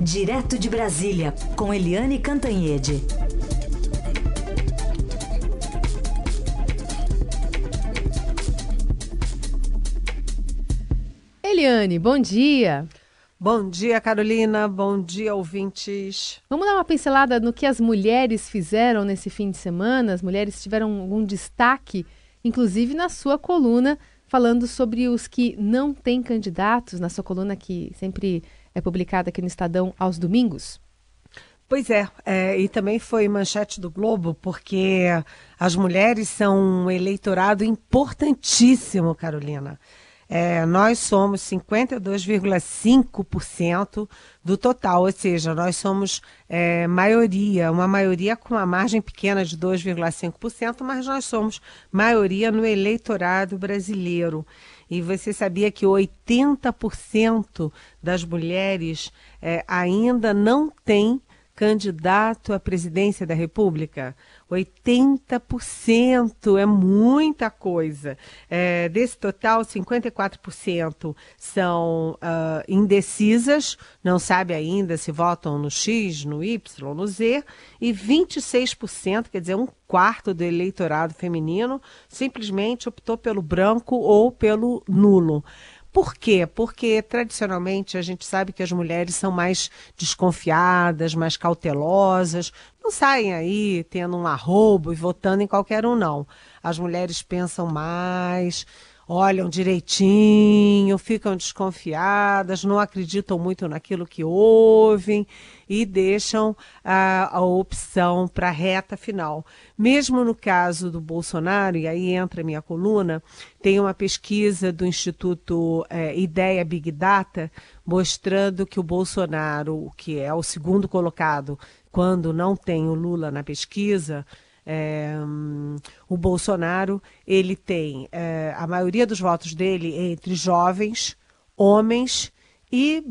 Direto de Brasília, com Eliane Cantanhede. Eliane, bom dia. Bom dia, Carolina. Bom dia, ouvintes. Vamos dar uma pincelada no que as mulheres fizeram nesse fim de semana. As mulheres tiveram algum destaque, inclusive na sua coluna, falando sobre os que não têm candidatos, na sua coluna que sempre é publicada aqui no Estadão aos domingos. Pois é, é, e também foi manchete do Globo, porque as mulheres são um eleitorado importantíssimo, Carolina. É, nós somos 52,5% do total, ou seja, nós somos é, maioria, uma maioria com uma margem pequena de 2,5%, mas nós somos maioria no eleitorado brasileiro. E você sabia que 80% das mulheres é, ainda não têm candidato à presidência da República? 80% é muita coisa. É, desse total, 54% são uh, indecisas, não sabe ainda se votam no X, no Y, no Z, e 26%, quer dizer, um quarto do eleitorado feminino, simplesmente optou pelo branco ou pelo nulo. Por quê? Porque tradicionalmente a gente sabe que as mulheres são mais desconfiadas, mais cautelosas, não saem aí tendo um arrobo e votando em qualquer um, não. As mulheres pensam mais, olham direitinho, ficam desconfiadas, não acreditam muito naquilo que ouvem e deixam a, a opção para a reta final. Mesmo no caso do Bolsonaro, e aí entra a minha coluna, tem uma pesquisa do Instituto é, Ideia Big Data mostrando que o Bolsonaro, que é o segundo colocado, quando não tem o Lula na pesquisa, é, o Bolsonaro ele tem é, a maioria dos votos dele entre jovens, homens e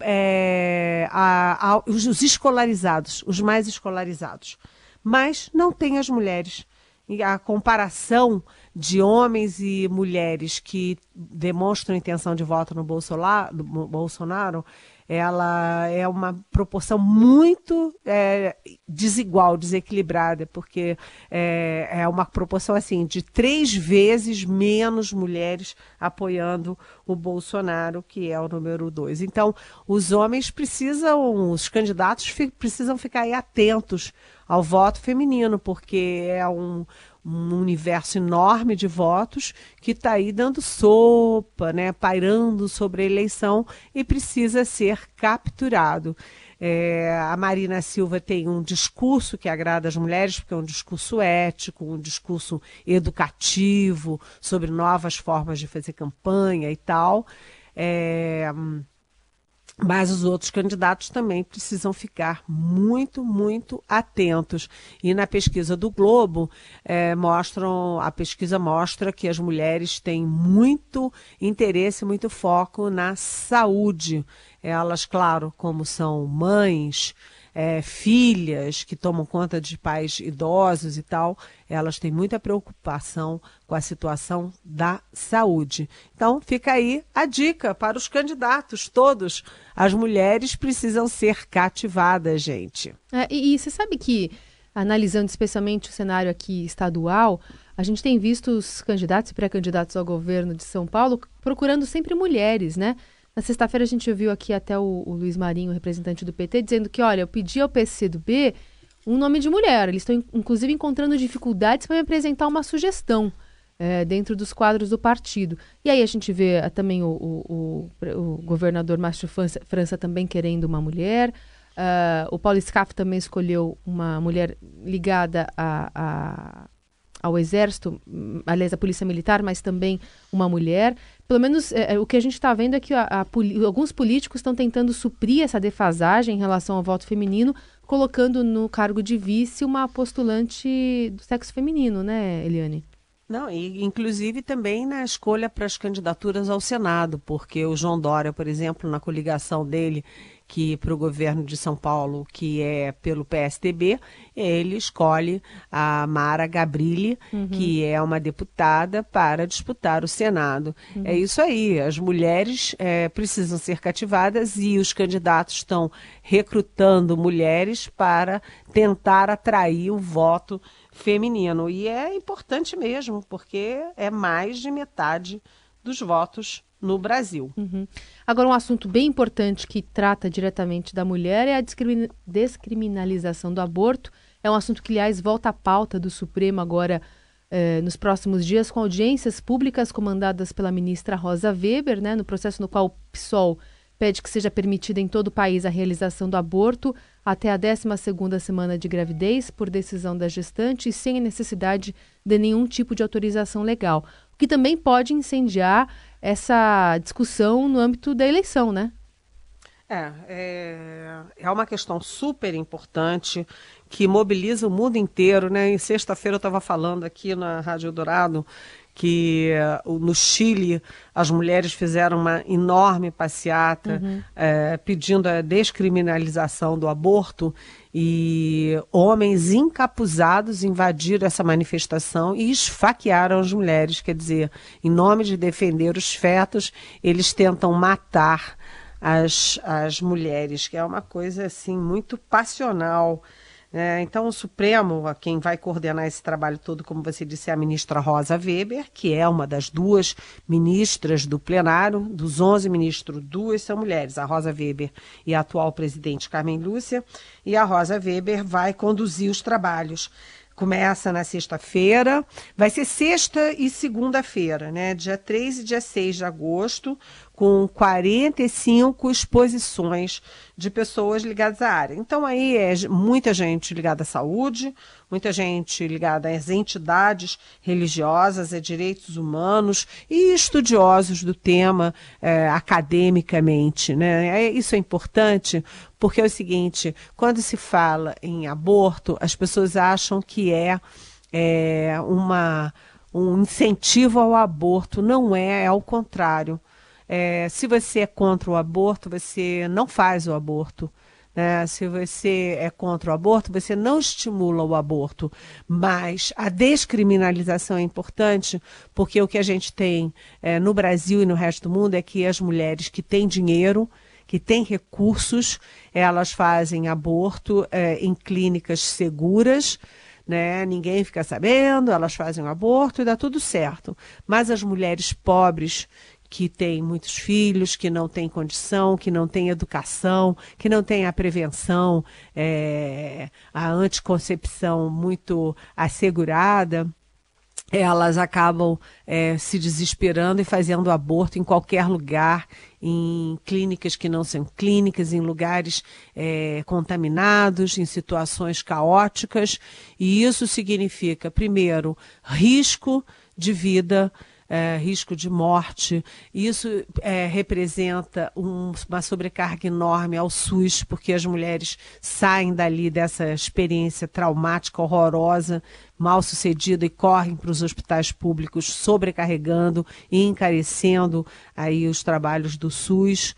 é, a, a, os, os escolarizados, os mais escolarizados. Mas não tem as mulheres. E a comparação de homens e mulheres que demonstram intenção de voto no Bolsonaro, no Bolsonaro ela é uma proporção muito é, desigual, desequilibrada, porque é, é, uma proporção assim de três vezes menos mulheres apoiando o Bolsonaro, que é o número dois. Então, os homens precisam, os candidatos precisam ficar atentos ao voto feminino, porque é um, um universo enorme de votos que está aí dando sopa, né, pairando sobre a eleição e precisa ser capturado. É, a Marina Silva tem um discurso que agrada as mulheres, porque é um discurso ético, um discurso educativo sobre novas formas de fazer campanha e tal. É, mas os outros candidatos também precisam ficar muito, muito atentos. E na pesquisa do Globo, é, mostram, a pesquisa mostra que as mulheres têm muito interesse, muito foco na saúde. Elas, claro, como são mães, é, filhas que tomam conta de pais idosos e tal, elas têm muita preocupação com a situação da saúde. Então, fica aí a dica para os candidatos todos. As mulheres precisam ser cativadas, gente. É, e, e você sabe que, analisando especialmente o cenário aqui estadual, a gente tem visto os candidatos e pré-candidatos ao governo de São Paulo procurando sempre mulheres, né? Na sexta-feira a gente ouviu aqui até o, o, Luiz Marinho, representante do PT, dizendo que, olha, eu pedi ao PCdoB um nome de mulher. Eles estão, inclusive, encontrando dificuldades para me apresentar uma sugestão é, dentro dos quadros do partido. E aí a gente vê uh, também o, o, o, governador Márcio França, França, também querendo uma mulher. Uh, o Paulo Scaff também escolheu uma mulher ligada a, a ao Exército, hum, aliás, à Polícia Militar, mas também uma mulher. Pelo menos é, é o que a gente está vendo é que a, a, alguns políticos estão tentando suprir essa defasagem em relação ao voto feminino, colocando no cargo de vice uma postulante do sexo feminino, né, Eliane? Não, e inclusive também na escolha para as candidaturas ao Senado, porque o João Dória, por exemplo, na coligação dele que para o governo de São Paulo, que é pelo PSDB, ele escolhe a Mara Gabrilli, uhum. que é uma deputada, para disputar o Senado. Uhum. É isso aí, as mulheres é, precisam ser cativadas e os candidatos estão recrutando mulheres para tentar atrair o voto feminino. E é importante mesmo, porque é mais de metade dos votos no Brasil. Uhum. Agora, um assunto bem importante que trata diretamente da mulher é a descriminalização do aborto. É um assunto que, aliás, volta à pauta do Supremo agora eh, nos próximos dias, com audiências públicas comandadas pela ministra Rosa Weber, né, no processo no qual o PSOL pede que seja permitida em todo o país a realização do aborto até a 12ª semana de gravidez por decisão da gestante e sem a necessidade de nenhum tipo de autorização legal, o que também pode incendiar essa discussão no âmbito da eleição, né? É, é, é uma questão super importante que mobiliza o mundo inteiro, né? Em sexta-feira eu estava falando aqui na Rádio Dourado que uh, no Chile as mulheres fizeram uma enorme passeata uhum. uh, pedindo a descriminalização do aborto e homens encapuzados invadiram essa manifestação e esfaquearam as mulheres, quer dizer, em nome de defender os fetos, eles tentam matar as, as mulheres, que é uma coisa assim muito passional. É, então, o Supremo, quem vai coordenar esse trabalho todo, como você disse, é a ministra Rosa Weber, que é uma das duas ministras do plenário. Dos 11 ministros, duas são mulheres, a Rosa Weber e a atual presidente Carmen Lúcia. E a Rosa Weber vai conduzir os trabalhos. Começa na sexta-feira, vai ser sexta e segunda-feira, né? Dia 3 e dia 6 de agosto, com 45 exposições de pessoas ligadas à área. Então aí é muita gente ligada à saúde, muita gente ligada às entidades religiosas, a direitos humanos e estudiosos do tema é, academicamente. Né? É, isso é importante porque é o seguinte: quando se fala em aborto, as pessoas acham que é, é uma, um incentivo ao aborto. Não é, é ao contrário. É, se você é contra o aborto, você não faz o aborto. Né? Se você é contra o aborto, você não estimula o aborto. Mas a descriminalização é importante, porque o que a gente tem é, no Brasil e no resto do mundo é que as mulheres que têm dinheiro, que têm recursos, elas fazem aborto é, em clínicas seguras. Né? Ninguém fica sabendo, elas fazem o aborto e dá tudo certo. Mas as mulheres pobres que tem muitos filhos, que não tem condição, que não tem educação, que não tem a prevenção, é, a anticoncepção muito assegurada, elas acabam é, se desesperando e fazendo aborto em qualquer lugar, em clínicas que não são clínicas, em lugares é, contaminados, em situações caóticas. E isso significa, primeiro, risco de vida é, risco de morte. Isso é, representa um, uma sobrecarga enorme ao SUS, porque as mulheres saem dali dessa experiência traumática, horrorosa, mal sucedida e correm para os hospitais públicos, sobrecarregando e encarecendo aí os trabalhos do SUS.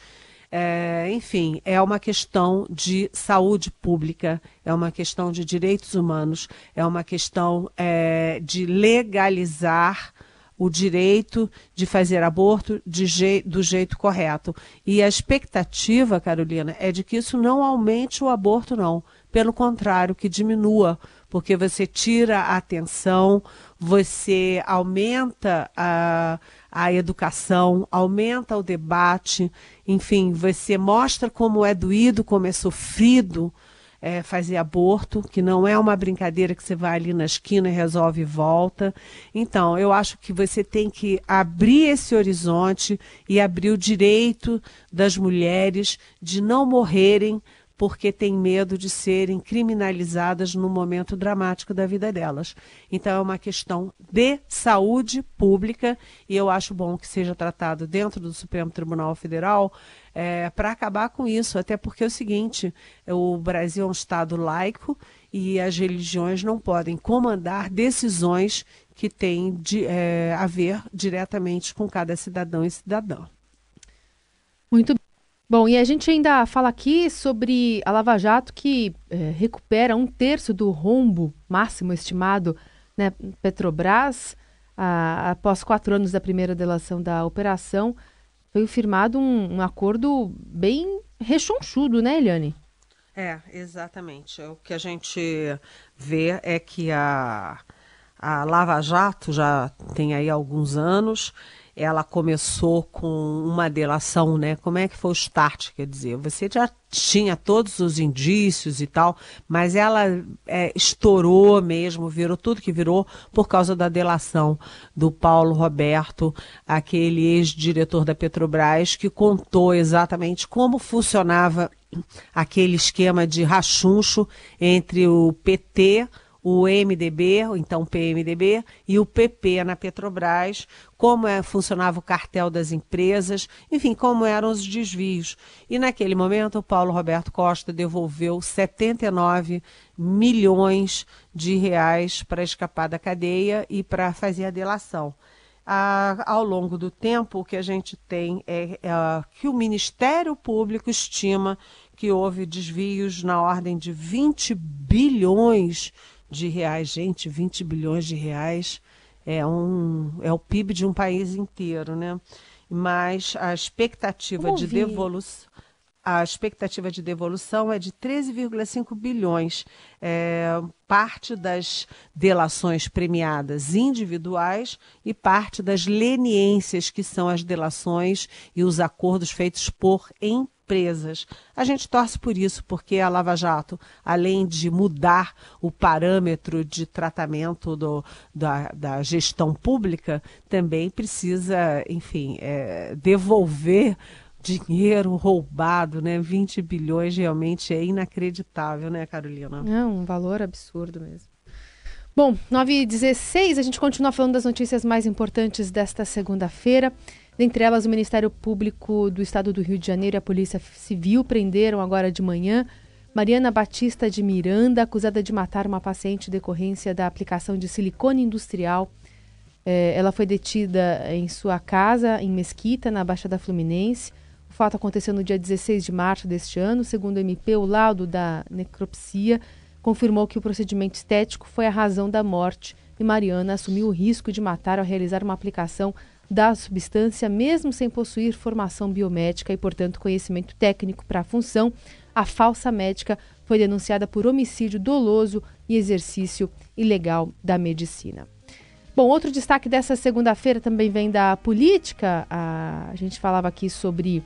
É, enfim, é uma questão de saúde pública, é uma questão de direitos humanos, é uma questão é, de legalizar o direito de fazer aborto je do jeito correto. E a expectativa, Carolina, é de que isso não aumente o aborto, não. Pelo contrário, que diminua, porque você tira a atenção, você aumenta a, a educação, aumenta o debate, enfim, você mostra como é doído, como é sofrido é, fazer aborto, que não é uma brincadeira que você vai ali na esquina e resolve e volta. Então, eu acho que você tem que abrir esse horizonte e abrir o direito das mulheres de não morrerem porque têm medo de serem criminalizadas no momento dramático da vida delas. Então é uma questão de saúde pública e eu acho bom que seja tratado dentro do Supremo Tribunal Federal é, para acabar com isso, até porque é o seguinte: o Brasil é um Estado laico e as religiões não podem comandar decisões que têm de, é, a ver diretamente com cada cidadão e cidadã. Muito bom. E a gente ainda fala aqui sobre a Lava Jato que é, recupera um terço do rombo máximo estimado né, Petrobras. Após quatro anos da primeira delação da operação, foi firmado um, um acordo bem rechonchudo, né, Eliane? É, exatamente. O que a gente vê é que a, a Lava Jato já tem aí alguns anos. Ela começou com uma delação, né? Como é que foi o start? Quer dizer, você já tinha todos os indícios e tal, mas ela é, estourou mesmo, virou tudo que virou por causa da delação do Paulo Roberto, aquele ex-diretor da Petrobras, que contou exatamente como funcionava aquele esquema de rachuncho entre o PT, o MDB, então o PMDB, e o PP na Petrobras, como é, funcionava o cartel das empresas, enfim, como eram os desvios. E naquele momento, o Paulo Roberto Costa devolveu 79 milhões de reais para escapar da cadeia e para fazer a delação ah, ao longo do tempo, o que a gente tem é, é que o Ministério Público estima que houve desvios na ordem de 20 bilhões de reais. Gente, 20 bilhões de reais é, um, é o PIB de um país inteiro, né? Mas a expectativa de devolução a expectativa de devolução é de 13,5 bilhões. É, parte das delações premiadas individuais e parte das leniências, que são as delações e os acordos feitos por empresas. A gente torce por isso, porque a Lava Jato, além de mudar o parâmetro de tratamento do, da, da gestão pública, também precisa, enfim, é, devolver dinheiro roubado, né? 20 bilhões realmente é inacreditável, né, Carolina? É um valor absurdo mesmo. Bom, 9h16, a gente continua falando das notícias mais importantes desta segunda-feira. Dentre elas, o Ministério Público do Estado do Rio de Janeiro e a Polícia Civil prenderam agora de manhã Mariana Batista de Miranda, acusada de matar uma paciente decorrência da aplicação de silicone industrial. É, ela foi detida em sua casa, em Mesquita, na Baixada Fluminense. O fato aconteceu no dia 16 de março deste ano. Segundo o MP, o laudo da necropsia confirmou que o procedimento estético foi a razão da morte e Mariana assumiu o risco de matar ao realizar uma aplicação da substância, mesmo sem possuir formação biomédica e, portanto, conhecimento técnico para a função. A falsa médica foi denunciada por homicídio doloso e exercício ilegal da medicina. Bom, outro destaque dessa segunda-feira também vem da política. A, gente falava aqui sobre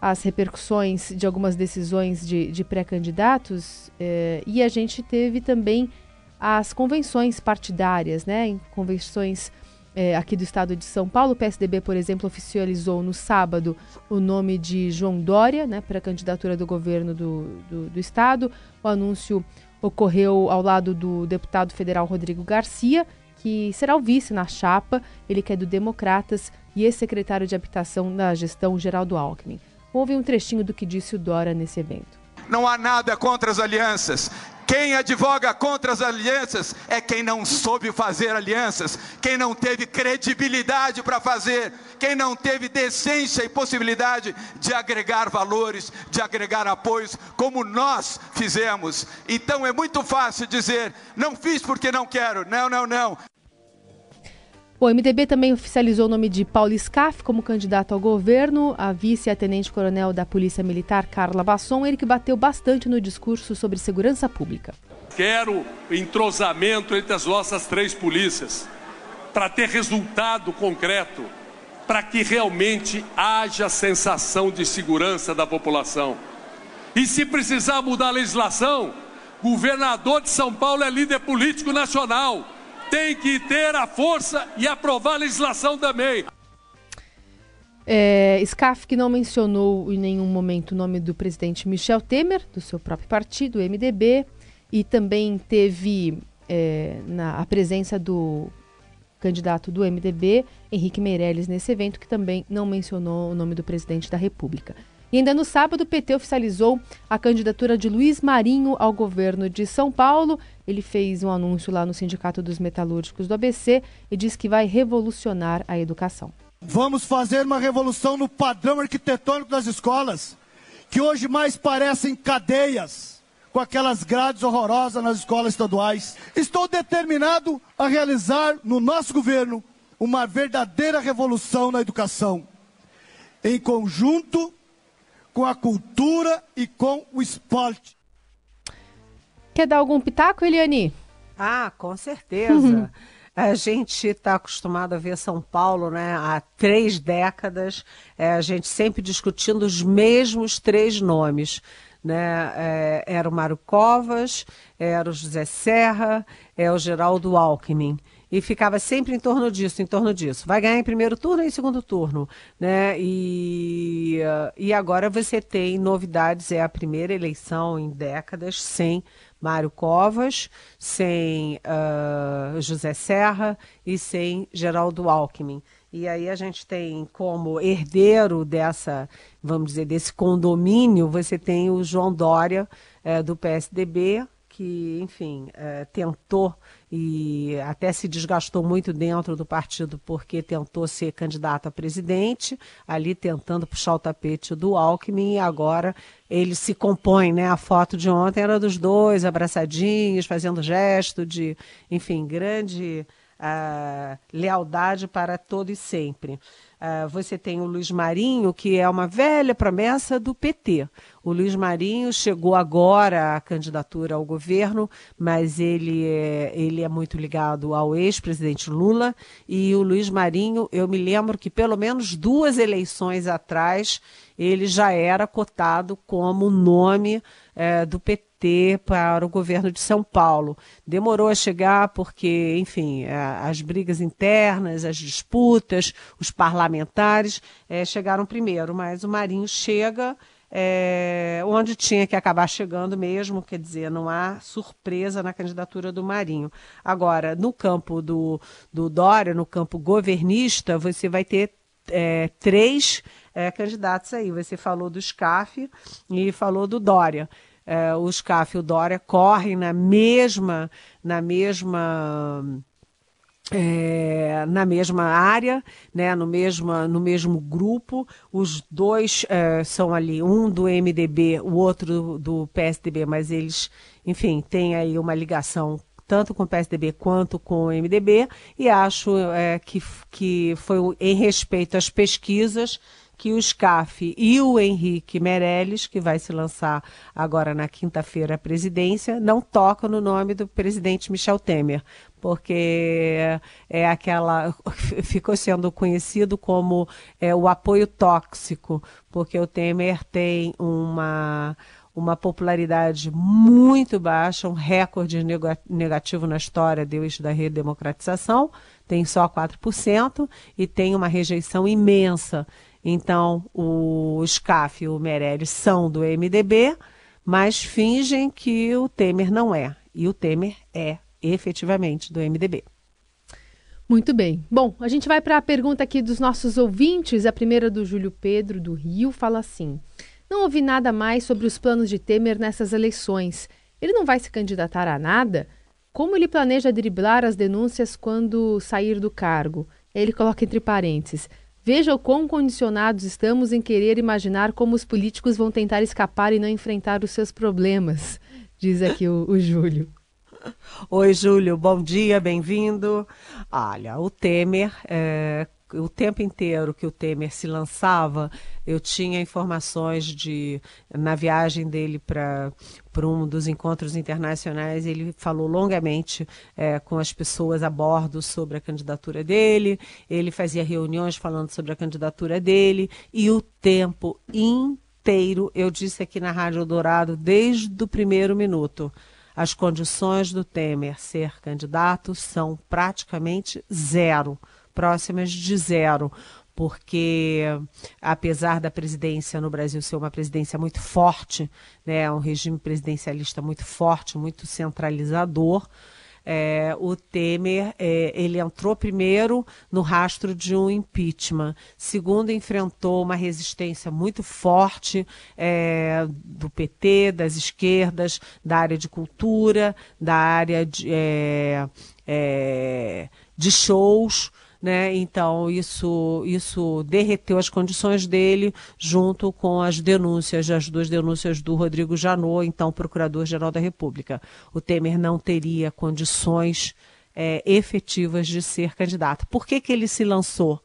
as repercussões de algumas decisões de, de pré-candidatos eh, e a gente teve também as convenções partidárias, né? Em convenções eh, aqui do estado de São Paulo, o PSDB, por exemplo, oficializou no sábado o nome de João Dória, né, para a candidatura do governo do, do, do estado. O anúncio ocorreu ao lado do deputado federal Rodrigo Garcia, que será o vice na chapa, ele que é do Democratas e ex-secretário de Habitação na gestão Geraldo Alckmin. Houve um trechinho do que disse o Dora nesse evento. Não há nada contra as alianças. Quem advoga contra as alianças é quem não soube fazer alianças, quem não teve credibilidade para fazer, quem não teve decência e possibilidade de agregar valores, de agregar apoios, como nós fizemos. Então é muito fácil dizer, não fiz porque não quero. Não, não, não. O MDB também oficializou o nome de Paulo Scaff como candidato ao governo. A vice e a tenente-coronel da Polícia Militar, Carla Basson, ele que bateu bastante no discurso sobre segurança pública. Quero entrosamento entre as nossas três polícias para ter resultado concreto, para que realmente haja sensação de segurança da população. E se precisar mudar a legislação, governador de São Paulo é líder político nacional tem que ter a força e aprovar a legislação também. É, SCAF que não mencionou em nenhum momento o nome do presidente Michel Temer, do seu próprio partido, MDB, e também teve é, na, a presença do candidato do MDB, Henrique Meirelles, nesse evento, que também não mencionou o nome do presidente da República. E ainda no sábado, o PT oficializou a candidatura de Luiz Marinho ao governo de São Paulo. Ele fez um anúncio lá no Sindicato dos Metalúrgicos do ABC e diz que vai revolucionar a educação. Vamos fazer uma revolução no padrão arquitetônico das escolas, que hoje mais parecem cadeias, com aquelas grades horrorosas nas escolas estaduais. Estou determinado a realizar no nosso governo uma verdadeira revolução na educação, em conjunto com a cultura e com o esporte. Quer dar algum pitaco, Eliane? Ah, com certeza. A gente está acostumado a ver São Paulo né, há três décadas, é, a gente sempre discutindo os mesmos três nomes. Né? É, era o Mário Covas, era o José Serra, é o Geraldo Alckmin e ficava sempre em torno disso, em torno disso. Vai ganhar em primeiro turno e em segundo turno, né? E, e agora você tem novidades, é a primeira eleição em décadas sem Mário Covas, sem uh, José Serra e sem Geraldo Alckmin. E aí a gente tem como herdeiro dessa, vamos dizer, desse condomínio, você tem o João Dória, é, do PSDB, que, enfim, é, tentou e até se desgastou muito dentro do partido porque tentou ser candidato a presidente, ali tentando puxar o tapete do Alckmin, e agora ele se compõe, né? A foto de ontem era dos dois abraçadinhos, fazendo gesto de, enfim, grande uh, lealdade para todo e sempre. Uh, você tem o Luiz Marinho, que é uma velha promessa do PT. O Luiz Marinho chegou agora à candidatura ao governo, mas ele é, ele é muito ligado ao ex-presidente Lula. E o Luiz Marinho, eu me lembro que pelo menos duas eleições atrás, ele já era cotado como nome é, do PT para o governo de São Paulo. Demorou a chegar porque, enfim, as brigas internas, as disputas, os parlamentares é, chegaram primeiro, mas o Marinho chega é, onde tinha que acabar chegando mesmo, quer dizer, não há surpresa na candidatura do Marinho. Agora, no campo do, do Dória, no campo governista, você vai ter é, três é, candidatos aí. Você falou do SCAF e falou do Dória é, o SCAF e o Dória correm na mesma, na mesma é, na mesma área, né, no, mesmo, no mesmo grupo. Os dois é, são ali, um do MDB, o outro do, do, PSDB, mas eles, enfim, têm aí uma ligação tanto com o PSDB quanto com o MDB, e acho é, que, que foi em respeito às pesquisas que o SCAF e o Henrique Meirelles, que vai se lançar agora na quinta-feira à presidência, não tocam no nome do presidente Michel Temer, porque é aquela ficou sendo conhecido como é, o apoio tóxico, porque o Temer tem uma uma popularidade muito baixa, um recorde negativo na história desde da redemocratização, tem só 4%, e tem uma rejeição imensa então, o SCAF e o Meirelles são do MDB, mas fingem que o Temer não é. E o Temer é efetivamente do MDB. Muito bem. Bom, a gente vai para a pergunta aqui dos nossos ouvintes. A primeira do Júlio Pedro, do Rio, fala assim: Não ouvi nada mais sobre os planos de Temer nessas eleições. Ele não vai se candidatar a nada? Como ele planeja driblar as denúncias quando sair do cargo? Ele coloca entre parênteses: Veja o quão condicionados estamos em querer imaginar como os políticos vão tentar escapar e não enfrentar os seus problemas, diz aqui o, o Júlio. Oi, Júlio, bom dia, bem-vindo. Olha, o Temer é, o tempo inteiro que o Temer se lançava, eu tinha informações de na viagem dele para para um dos encontros internacionais, ele falou longamente é, com as pessoas a bordo sobre a candidatura dele, ele fazia reuniões falando sobre a candidatura dele, e o tempo inteiro, eu disse aqui na Rádio Dourado, desde o primeiro minuto, as condições do Temer ser candidato são praticamente zero próximas de zero, porque apesar da presidência no Brasil ser uma presidência muito forte, né, um regime presidencialista muito forte, muito centralizador, é, o Temer é, ele entrou primeiro no rastro de um impeachment, segundo enfrentou uma resistência muito forte é, do PT, das esquerdas, da área de cultura, da área de, é, é, de shows né? Então isso isso derreteu as condições dele junto com as denúncias, as duas denúncias do Rodrigo Janot, então procurador-geral da República. O Temer não teria condições é, efetivas de ser candidato. Por que, que ele se lançou?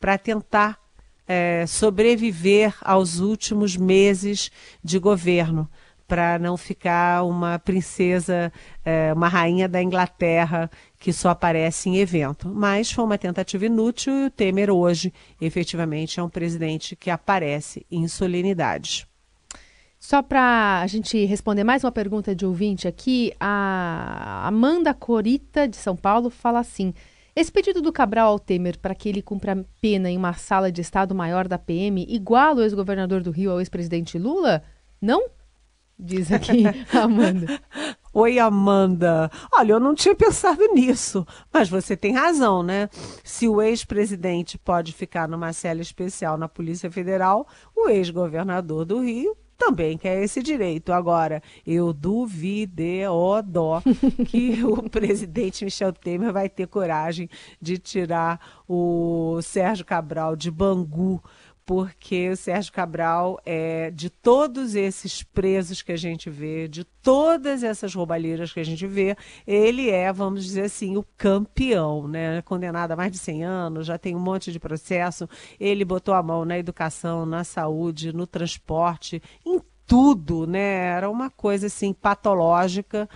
Para tentar é, sobreviver aos últimos meses de governo para não ficar uma princesa, é, uma rainha da Inglaterra que só aparece em evento. Mas foi uma tentativa inútil e o Temer hoje, efetivamente, é um presidente que aparece em solenidades. Só para a gente responder mais uma pergunta de ouvinte aqui, a Amanda Corita, de São Paulo, fala assim: esse pedido do Cabral ao Temer para que ele cumpra pena em uma sala de Estado maior da PM iguala o ex-governador do Rio ao ex-presidente Lula? Não? Diz aqui a Amanda. Oi, Amanda. Olha, eu não tinha pensado nisso, mas você tem razão, né? Se o ex-presidente pode ficar numa cela especial na Polícia Federal, o ex-governador do Rio também quer esse direito. Agora, eu duvidei, ó dó, que o presidente Michel Temer vai ter coragem de tirar o Sérgio Cabral de Bangu porque o Sérgio Cabral é de todos esses presos que a gente vê, de todas essas roubalheiras que a gente vê, ele é, vamos dizer assim, o campeão, né? Condenado a mais de 100 anos, já tem um monte de processo. Ele botou a mão na educação, na saúde, no transporte, em tudo, né? Era uma coisa assim patológica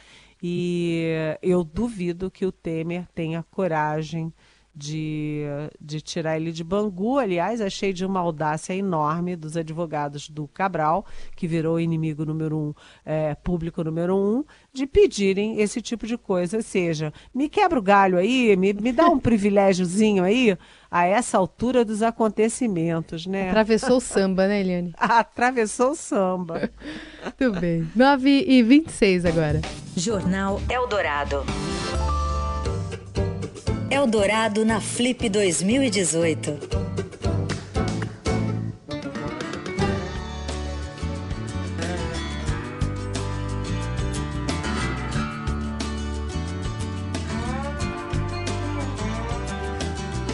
e eu duvido que o Temer tenha coragem de, de tirar ele de Bangu. Aliás, achei de uma audácia enorme dos advogados do Cabral, que virou inimigo número um, é, público número um, de pedirem esse tipo de coisa. Ou seja, me quebra o galho aí, me, me dá um privilégiozinho aí a essa altura dos acontecimentos, né? Atravessou o samba, né, Eliane? Atravessou o samba. Muito bem. 9 e 26 agora. Jornal Eldorado. Eldorado na Flip 2018.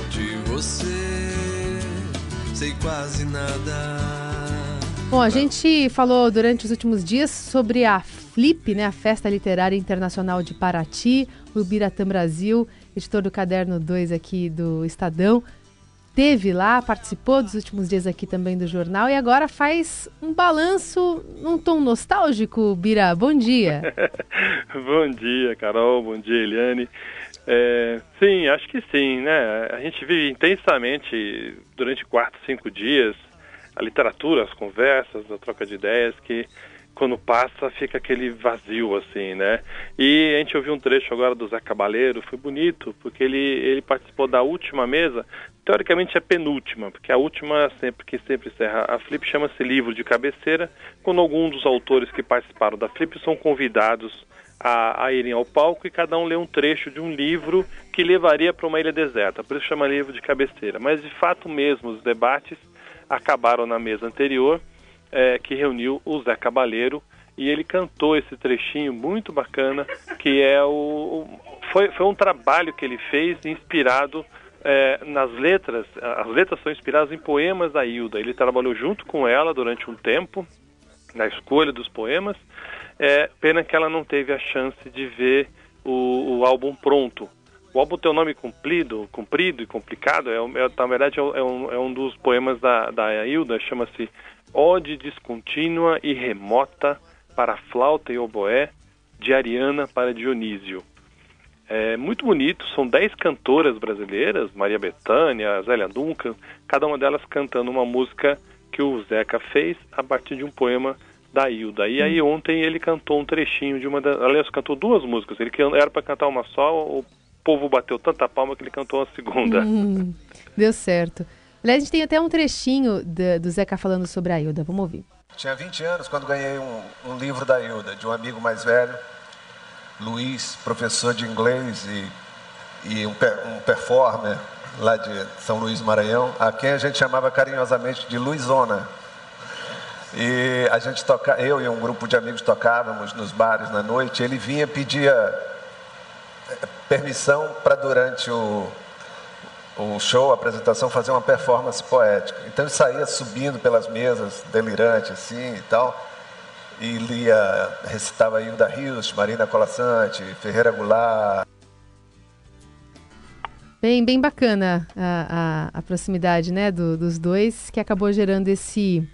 De você sei quase nada. Bom, a gente falou durante os últimos dias sobre a Flip, né, a Festa Literária Internacional de Paraty, o Biratã Brasil editor do Caderno 2 aqui do Estadão, teve lá, participou dos últimos dias aqui também do jornal e agora faz um balanço num tom nostálgico, Bira. Bom dia. bom dia, Carol. Bom dia, Eliane. É, sim, acho que sim, né? A gente vive intensamente durante quatro, cinco dias a literatura, as conversas, a troca de ideias que quando passa fica aquele vazio assim, né? E a gente ouviu um trecho agora do Zé Cabaleiro, foi bonito, porque ele, ele participou da última mesa, teoricamente é penúltima, porque a última sempre que sempre encerra a Flip chama-se livro de cabeceira, quando alguns dos autores que participaram da Flip são convidados a, a, irem ao palco e cada um lê um trecho de um livro que levaria para uma ilha deserta, por isso chama livro de cabeceira. Mas de fato mesmo os debates acabaram na mesa anterior é, que reuniu o Zé Cabaleiro e ele cantou esse trechinho muito bacana que é o, foi, foi um trabalho que ele fez inspirado é, nas letras as letras são inspiradas em poemas da Hilda. Ele trabalhou junto com ela durante um tempo na escolha dos poemas. É, pena que ela não teve a chance de ver o, o álbum pronto o álbum tem um nome comprido, comprido e complicado, é, é na verdade é um, é um dos poemas da, da Hilda, chama-se Ode Descontínua e Remota para Flauta e Oboé, de Ariana para Dionísio. É muito bonito, são dez cantoras brasileiras, Maria Bethânia, Zélia Duncan, cada uma delas cantando uma música que o Zeca fez a partir de um poema da Hilda. E aí ontem ele cantou um trechinho de uma das... Aliás, cantou duas músicas. Ele era para cantar uma só, povo bateu tanta palma que ele cantou a segunda. Hum, deu certo. Aliás, a gente tem até um trechinho de, do Zeca falando sobre a Hilda. Vamos ouvir. Tinha 20 anos quando ganhei um, um livro da Hilda, de um amigo mais velho, Luiz, professor de inglês e, e um, um performer lá de São Luís Maranhão, a quem a gente chamava carinhosamente de Luizona. E a gente toca, eu e um grupo de amigos tocávamos nos bares na noite. Ele vinha pedia permissão para durante o, o show, a apresentação, fazer uma performance poética. Então ele saía subindo pelas mesas, delirante assim e tal, e lia, recitava Hilda Rios, Marina Colassante, Ferreira Goulart. Bem, bem bacana a, a, a proximidade né, do, dos dois, que acabou gerando esse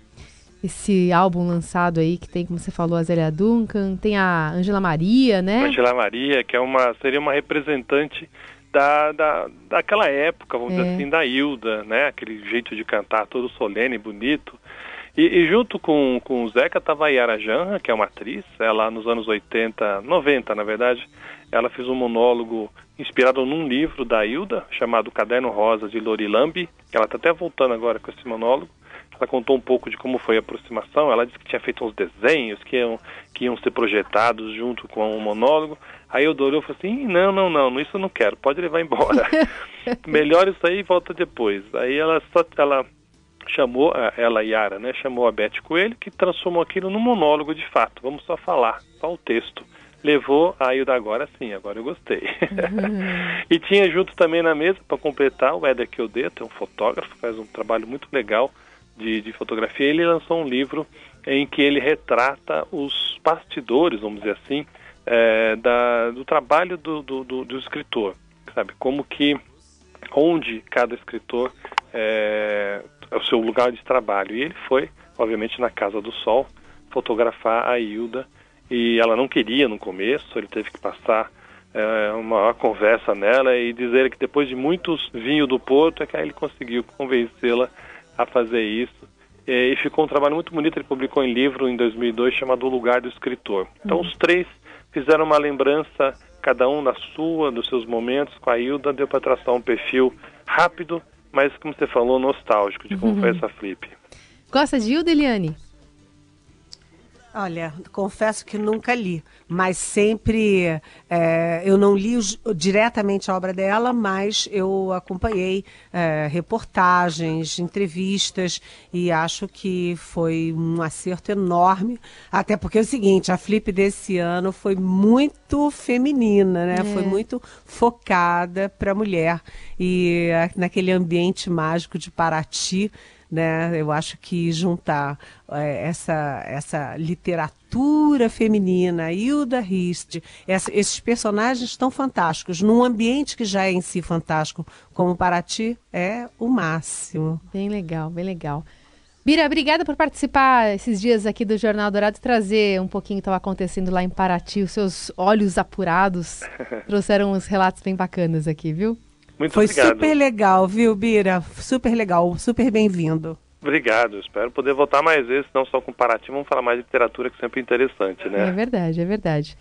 esse álbum lançado aí que tem, como você falou, a Zélia Duncan, tem a Angela Maria, né? Angela Maria, que é uma seria uma representante da, da daquela época, vamos é. dizer assim, da Hilda, né? Aquele jeito de cantar todo solene, bonito. E, e junto com, com o Zeca estava a Yara Janra, que é uma atriz, ela nos anos 80, 90 na verdade, ela fez um monólogo inspirado num livro da Hilda, chamado Caderno Rosa de Lorilambi, ela está até voltando agora com esse monólogo, ela contou um pouco de como foi a aproximação. Ela disse que tinha feito uns desenhos que iam, que iam ser projetados junto com o um monólogo. Aí eu olhou e falou assim: não, não, não, isso eu não quero, pode levar embora. Melhor isso aí e volta depois. Aí ela só ela chamou, ela Yara, né, chamou a Beth Coelho, que transformou aquilo num monólogo de fato. Vamos só falar, só o texto. Levou a Hilda agora sim, agora eu gostei. Uhum. e tinha junto também na mesa, para completar, o Éder Kiodeto, é um fotógrafo, faz um trabalho muito legal de, de fotografia, ele lançou um livro em que ele retrata os bastidores, vamos dizer assim, é, da, do trabalho do, do, do, do, escritor, sabe? Como que, onde cada escritor é, é, o seu lugar de trabalho. E ele foi, obviamente, na Casa do Sol, fotografar a Hilda, e ela não queria no começo, ele teve que passar é, uma conversa nela e dizer que depois de muitos vinhos do Porto é que aí ele conseguiu convencê-la a fazer isso. E ficou um trabalho muito bonito, ele publicou em livro em 2002 chamado O Lugar do Escritor. Então uhum. os três fizeram uma lembrança, cada um da sua, dos seus momentos, com a Hilda, deu para traçar um perfil rápido, mas como você falou, nostálgico de como uhum. foi essa flip. Gosta de Hilda, Eliane? Olha, confesso que nunca li, mas sempre é, eu não li diretamente a obra dela, mas eu acompanhei é, reportagens, entrevistas e acho que foi um acerto enorme. Até porque é o seguinte, a Flip desse ano foi muito feminina, né? É. Foi muito focada para a mulher e naquele ambiente mágico de Paraty né? Eu acho que juntar é, essa, essa literatura feminina, Hilda Hist, essa, esses personagens tão fantásticos, num ambiente que já é em si fantástico, como Paraty, é o máximo. Bem legal, bem legal. Bira, obrigada por participar esses dias aqui do Jornal Dourado e trazer um pouquinho que estava acontecendo lá em Paraty. Os seus olhos apurados trouxeram uns relatos bem bacanas aqui, viu? Muito Foi obrigado. super legal, viu, Bira? Super legal, super bem-vindo. Obrigado, espero poder voltar mais vezes, não só comparativo, vamos falar mais de literatura, que sempre é interessante, né? É verdade, é verdade.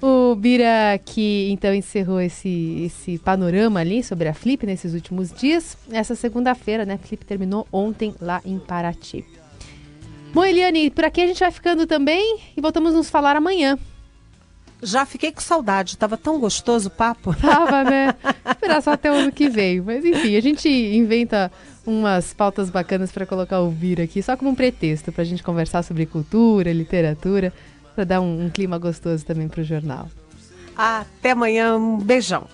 O Bira que então encerrou esse, esse panorama ali sobre a Flip nesses últimos dias. Essa segunda-feira, né? A Flip terminou ontem lá em Paraty. Bom, Eliane, por aqui a gente vai ficando também e voltamos a nos falar amanhã. Já fiquei com saudade, tava tão gostoso o papo. Tava, né? Esperar só até o ano que vem. Mas enfim, a gente inventa umas pautas bacanas para colocar o Vira aqui, só como um pretexto para a gente conversar sobre cultura, literatura, para dar um, um clima gostoso também para o jornal. Até amanhã, um beijão.